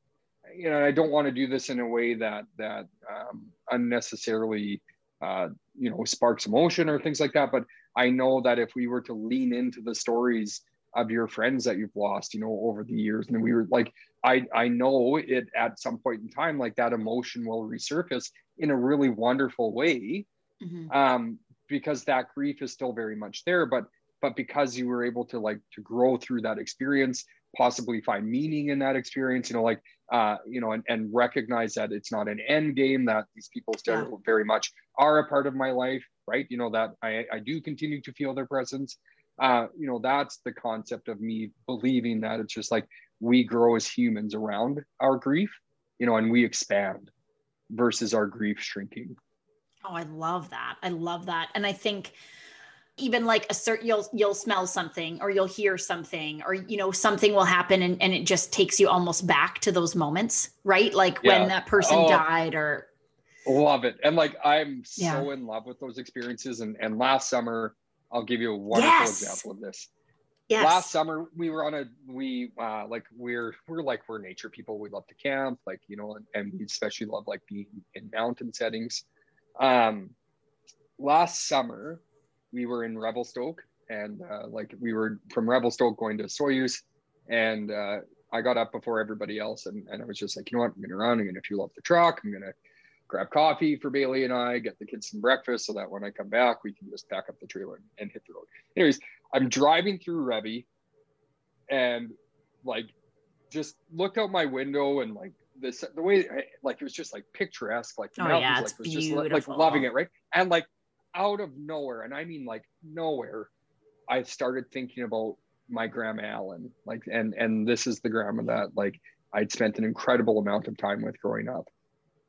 B: you know i don't want to do this in a way that that um, unnecessarily uh, you know sparks emotion or things like that but i know that if we were to lean into the stories of your friends that you've lost you know over the years and we were like i i know it at some point in time like that emotion will resurface in a really wonderful way mm-hmm. um because that grief is still very much there but but because you were able to like to grow through that experience possibly find meaning in that experience you know like uh you know and, and recognize that it's not an end game that these people still yeah. very much are a part of my life right you know that i i do continue to feel their presence uh, you know, that's the concept of me believing that it's just like we grow as humans around our grief, you know, and we expand versus our grief shrinking.
A: Oh, I love that. I love that. And I think even like a certain you'll you'll smell something or you'll hear something or you know something will happen and, and it just takes you almost back to those moments right like yeah. when that person oh, died or
B: love it and like i'm yeah. so in love with those experiences and and last summer I'll give you a wonderful yes. example of this. Yes. Last summer we were on a we uh like we're we're like we're nature people. We love to camp, like you know, and, and we especially love like being in mountain settings. Um last summer we were in Revelstoke and uh, like we were from Revelstoke going to Osoyoos and uh, I got up before everybody else and, and I was just like, you know what, I'm gonna run, I'm gonna fuel up the truck, I'm gonna grab coffee for Bailey and I, get the kids some breakfast so that when I come back, we can just pack up the trailer and, and hit the road. Anyways, I'm driving through Revy and like just looked out my window and like this the way like it was just like picturesque like
A: the oh, yeah, like was beautiful.
B: just like loving it right and like out of nowhere and i mean like nowhere i started thinking about my grandma Allen. like and and this is the grandma that like I'd spent an incredible amount of time with growing up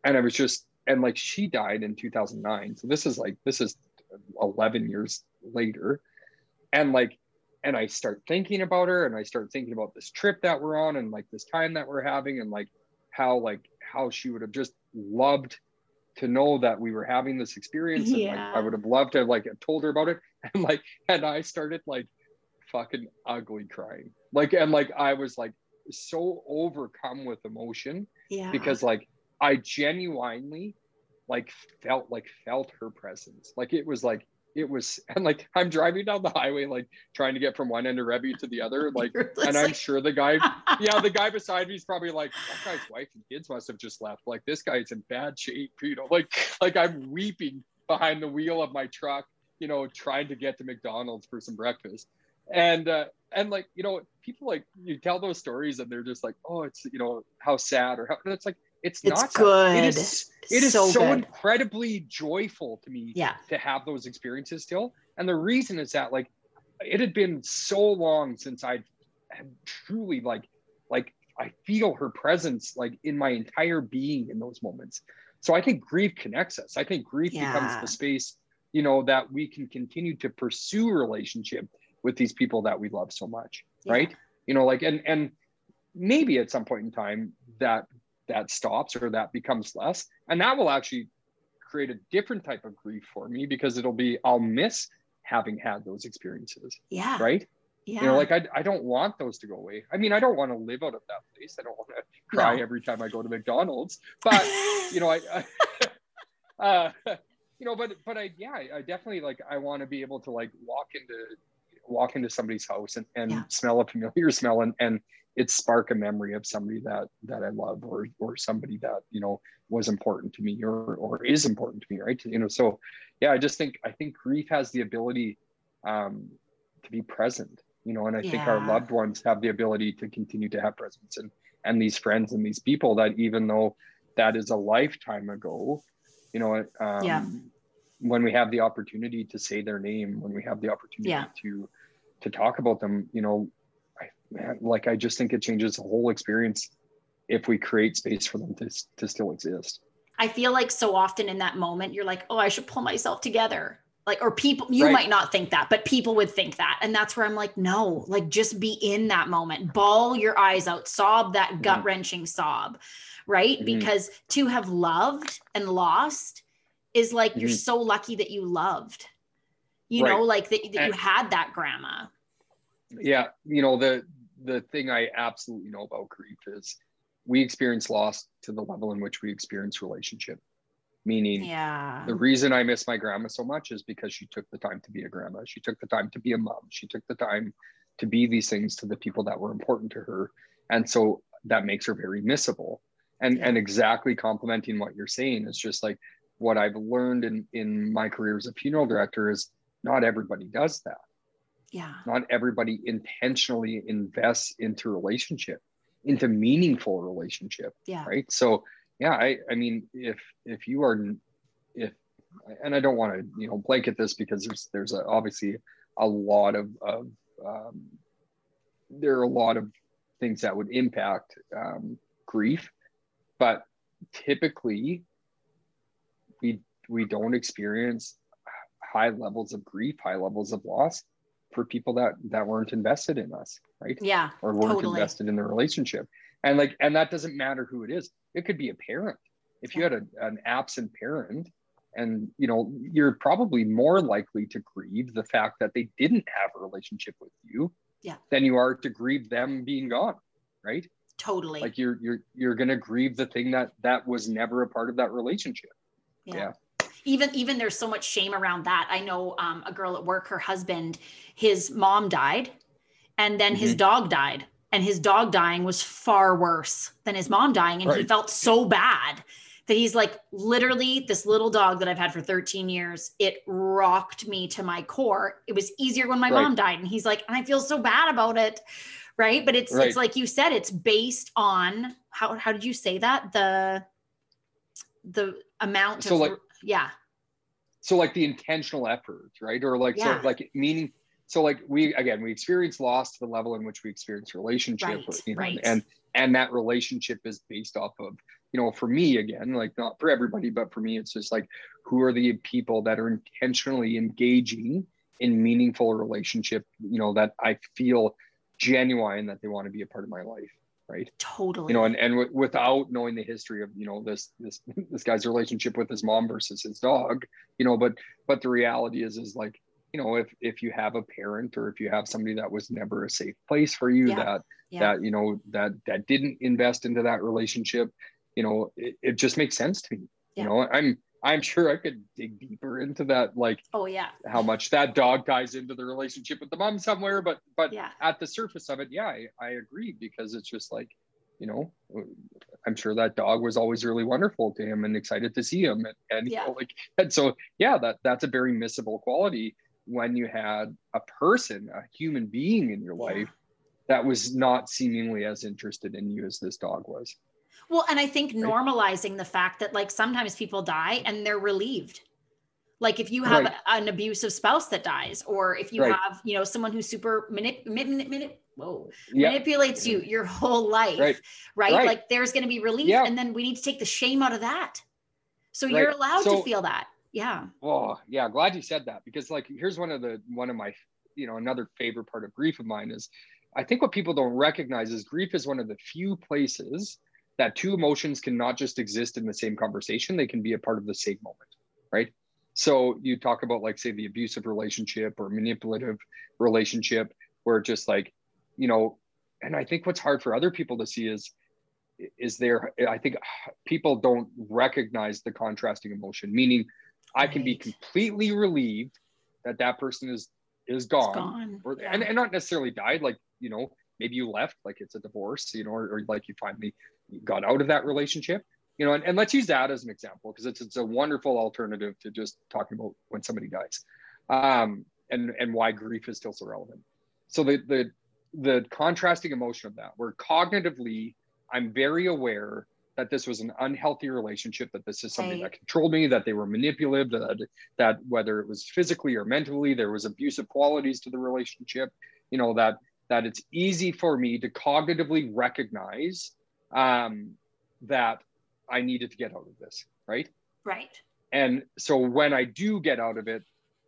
B: and I was just and like she died in 2009 so this is like this is 11 years later and like and i start thinking about her and i start thinking about this trip that we're on and like this time that we're having and like how like how she would have just loved to know that we were having this experience and yeah. like i would have loved to have like told her about it [laughs] and like and i started like fucking ugly crying like and like i was like so overcome with emotion
A: yeah
B: because like I genuinely like felt like felt her presence. Like it was like it was [laughs] and like I'm driving down the highway like trying to get from one end of Revy to the other [laughs] like and I'm sure the guy [laughs] yeah the guy beside me is probably like that guy's wife and kids must have just left. Like this guy's in bad shape you know like like I'm weeping behind the wheel of my truck you know trying to get to McDonald's for some breakfast. And uh and like you know people like you tell those stories and they're just like oh it's you know how sad or how and it's like it's, it's not
A: good.
B: It is it is so, so incredibly joyful to me
A: yeah.
B: to have those experiences still. And the reason is that like it had been so long since I had truly like like I feel her presence like in my entire being in those moments. So I think grief connects us. I think grief yeah. becomes the space, you know, that we can continue to pursue relationship with these people that we love so much. Yeah. Right. You know, like and and maybe at some point in time that that stops or that becomes less and that will actually create a different type of grief for me because it'll be i'll miss having had those experiences
A: yeah
B: right
A: yeah.
B: You know, like I, I don't want those to go away. I mean, I don't want to live out of that place. I don't want to cry no. every time I go to McDonald's. But [laughs] you know, I, I [laughs] uh, you know, but but I yeah, I definitely like I want to be able to like walk into walk into somebody's house and, and
A: Yeah.
B: smell a familiar smell and, and it spark a memory of somebody that that I love or or somebody that you know was important to me or or is important to me, right? You know, so yeah, I just think I think grief has the ability um, to be present, you know, and I think our loved ones have the ability to continue to have presence and and these friends and these people that even though that is a lifetime ago, you know, um,
A: Yeah.
B: when we have the opportunity to say their name, when we have the opportunity
A: Yeah.
B: to to talk about them, you know, like I just think it changes the whole experience if we create space for them to to still exist.
A: I feel like so often in that moment, you're like, oh, I should pull myself together. Like, or people, you
B: Right.
A: might not think that, but people would think that. And that's where I'm like, no, like just be in that moment, ball your eyes out, sob that
B: Mhm.
A: gut wrenching sob, right?
B: Mhm.
A: Because to have loved and lost is like you're
B: Mhm.
A: so lucky that you loved, you know, like that, that you had that grandma.
B: yeah you know the the thing i absolutely know about grief is we experience loss to the level in which we experience relationship. Meaning
A: Yeah.
B: the reason i miss my grandma so much is because she took the time to be a grandma. She took the time to be a mom. She took the time to be these things to the people that were important to her. And so that makes her very missable. And
A: Yeah.
B: and exactly complementing what you're saying is just like what i've learned in in my career as a funeral director is not everybody does that
A: Yeah.
B: not everybody intentionally invests into relationship into meaningful relationship
A: Yeah.
B: right so yeah i i mean if if you are if and i don't want to you know blanket this because there's there's a, obviously a lot of of um, there are a lot of things that would impact um, grief but typically we we don't experience high levels of grief high levels of loss for people that that weren't invested in us right
A: Yeah.
B: or weren't
A: Totally.
B: invested in the relationship and like and that doesn't matter who it is it could be a parent if you had a, an absent parent and you know you're probably more likely to grieve the fact that they didn't have a relationship with you
A: Yeah.
B: than you are to grieve them being gone right
A: Totally.
B: like you're you're you're gonna grieve the thing that that was never a part of that relationship yeah.
A: Even even there's so much shame around that i know um, a girl at work her husband his mom died and then his
B: Mhm.
A: dog died and his dog dying was far worse than his mom dying and he felt so bad that he's like literally this little dog that i've had for 13 years it rocked me to my core it was easier when my
B: Right.
A: mom died and he's like and i feel so bad about it right but it's
B: Right.
A: it's like you said it's based on how how did you say that the the amount
B: So,
A: of
B: like-
A: yeah
B: so like the intentional effort right or like
A: Yeah.
B: so like meaning so like we again we experience loss to the level in which we experience relationship
A: Right,
B: you know,
A: right.
B: and and that relationship is based off of you know for me again like not for everybody but for me it's just like who are the people that are intentionally engaging in meaningful relationship you know that i feel genuine that they want to be a part of my life right
A: totally
B: you know and, and w- without knowing the history of you know this this [laughs] this guy's relationship with his mom versus his dog you know but but the reality is is like you know if if you have a parent or if you have somebody that was never a safe place for you
A: Yeah.
B: that
A: Yeah.
B: that you know that that didn't invest into that relationship you know it, it just makes sense to me
A: Yeah.
B: you know i'm i'm sure i could dig deeper into that like
A: oh yeah
B: how much that dog ties into the relationship with the mom somewhere but but
A: yeah
B: at the surface of it, yeah, I, I agree because it's just like, you know, I'm sure that dog was always really wonderful to him and excited to see him. And, and you know, like, and so, yeah, that that's a very missable quality when you had a person, a human being in your
A: Yeah.
B: life that was not seemingly as interested in you as this dog was.
A: Well and i think
B: Right.
A: normalizing the fact that like sometimes people die and they're relieved like if you have
B: Right.
A: an abusive spouse that dies or if you
B: Right.
A: have you know someone who's super manip- manip- manip- whoa,
B: Yeah.
A: manipulates you your whole life right,
B: Right.
A: Like there's going to be relief and then we need to take the shame out of that so you're allowed to feel that yeah
B: Oh, yeah. Glad you said that because, like, here's one of the one of my, you know, another favorite part of grief of mine is, I think what people don't recognize is grief is one of the few places that two emotions can not just exist in the same conversation; they can be a part of the same moment, right? So you talk about like, say, the abusive relationship or manipulative relationship, where just like, you know, and I think what's hard for other people to see is is there i think people don't recognize the contrasting emotion meaning I can be completely relieved that that person is is gone, gone. Or, yeah. and, and not necessarily died like you know maybe you left like it's a divorce you know or, or like you finally got out of that relationship you know and, and let's use that as an example because it's, it's a wonderful alternative to just talking about when somebody dies um, and and why grief is still so relevant so the the the contrasting emotion of that where cognitively i'm very aware that this was an unhealthy relationship, that this is something right. that controlled me, that they were manipulative, that that whether it was physically or mentally, there was abusive qualities to the relationship. You know that that it's easy for me to cognitively recognize um, that I needed to get out of this, right?
A: Right.
B: And so when I do get out of it,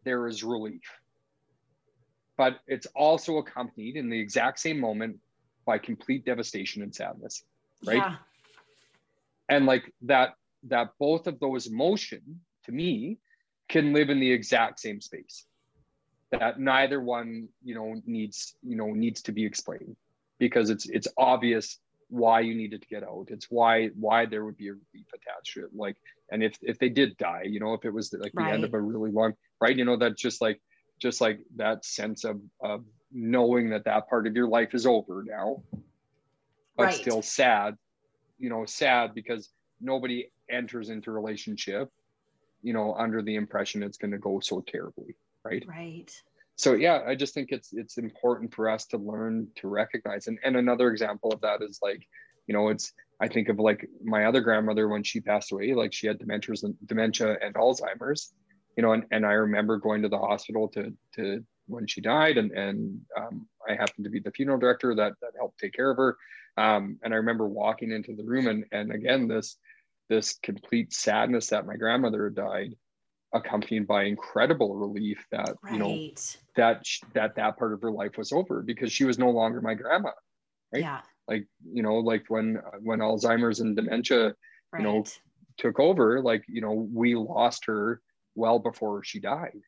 B: there is relief. But it's also accompanied in the exact same moment by complete devastation and sadness, right? Yeah and like that that both of those emotion to me can live in the exact same space that neither one you know needs you know needs to be explained because it's it's obvious why you needed to get out it's why why there would be a relief attached to it like and if if they did die you know if it was like right. the end of a really long right you know that's just like just like that sense of of knowing that that part of your life is over now but right. still sad you know sad because nobody enters into relationship you know under the impression it's going to go so terribly right?
A: Right.
B: So yeah i just think it's it's important for us to learn to recognize. And, and another example of that is like you know it's i think of like my other grandmother when she passed away like she had dementia and dementia and alzheimer's you know and, and i remember going to the hospital to to when she died and and um, i happened to be the funeral director that that helped take care of her. Um, and I remember walking into the room and, and again, this, this complete sadness that my grandmother had died accompanied by incredible relief that, right. you know, that, that, that part of her life was over because she was no longer my grandma. Right.
A: Yeah.
B: Like, you know, like when, when Alzheimer's and dementia, right. you know, took over, like, you know, we lost her well before she died.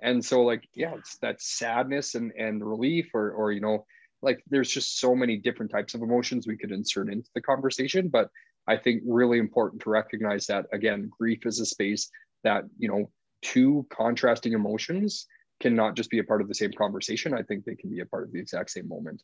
B: And so like, yeah, it's that sadness and, and relief or, or, you know, like there's just so many different types of emotions we could insert into the conversation but i think really important to recognize that again grief is a space that you know two contrasting emotions cannot just be a part of the same conversation. I think they can be a part of the exact same moment.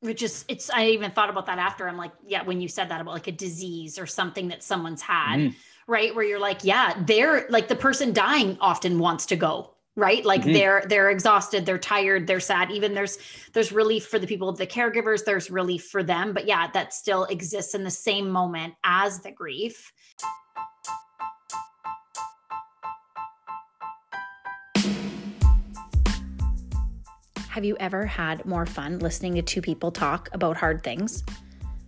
A: Which is it's i even thought about that after. I'm like yeah when you said that about like a disease or something that someone's had mm. right? Where you're like yeah they're like the person dying often wants to go right? Like mm-hmm. they're they're exhausted they're tired they're sad. Even there's there's relief for the people the caregivers there's relief for them. But yeah that still exists in the same moment as the grief have you ever had more fun listening to two people talk about hard things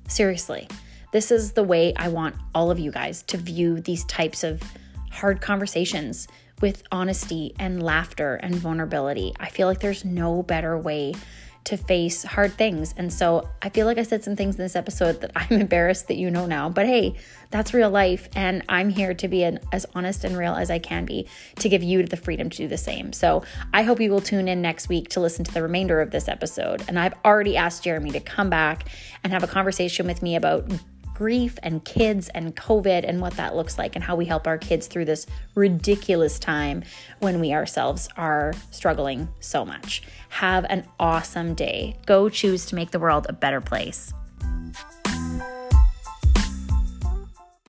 A: seriously this is the way i want all of you guys to view these types of hard conversations with honesty and laughter and vulnerability. I feel like there's no better way to face hard things. And so I feel like I said some things in this episode that I'm [laughs] embarrassed that you know now, but hey, that's real life. And I'm here to be an, as honest and real as I can be to give you the freedom to do the same. So I hope you will tune in next week to listen to the remainder of this episode. And I've already asked Jeremy to come back and have a conversation with me about grief and kids and COVID and what that looks like and how we help our kids through this ridiculous time when we ourselves are struggling so much. Have an awesome day. Go choose to make the world a better place.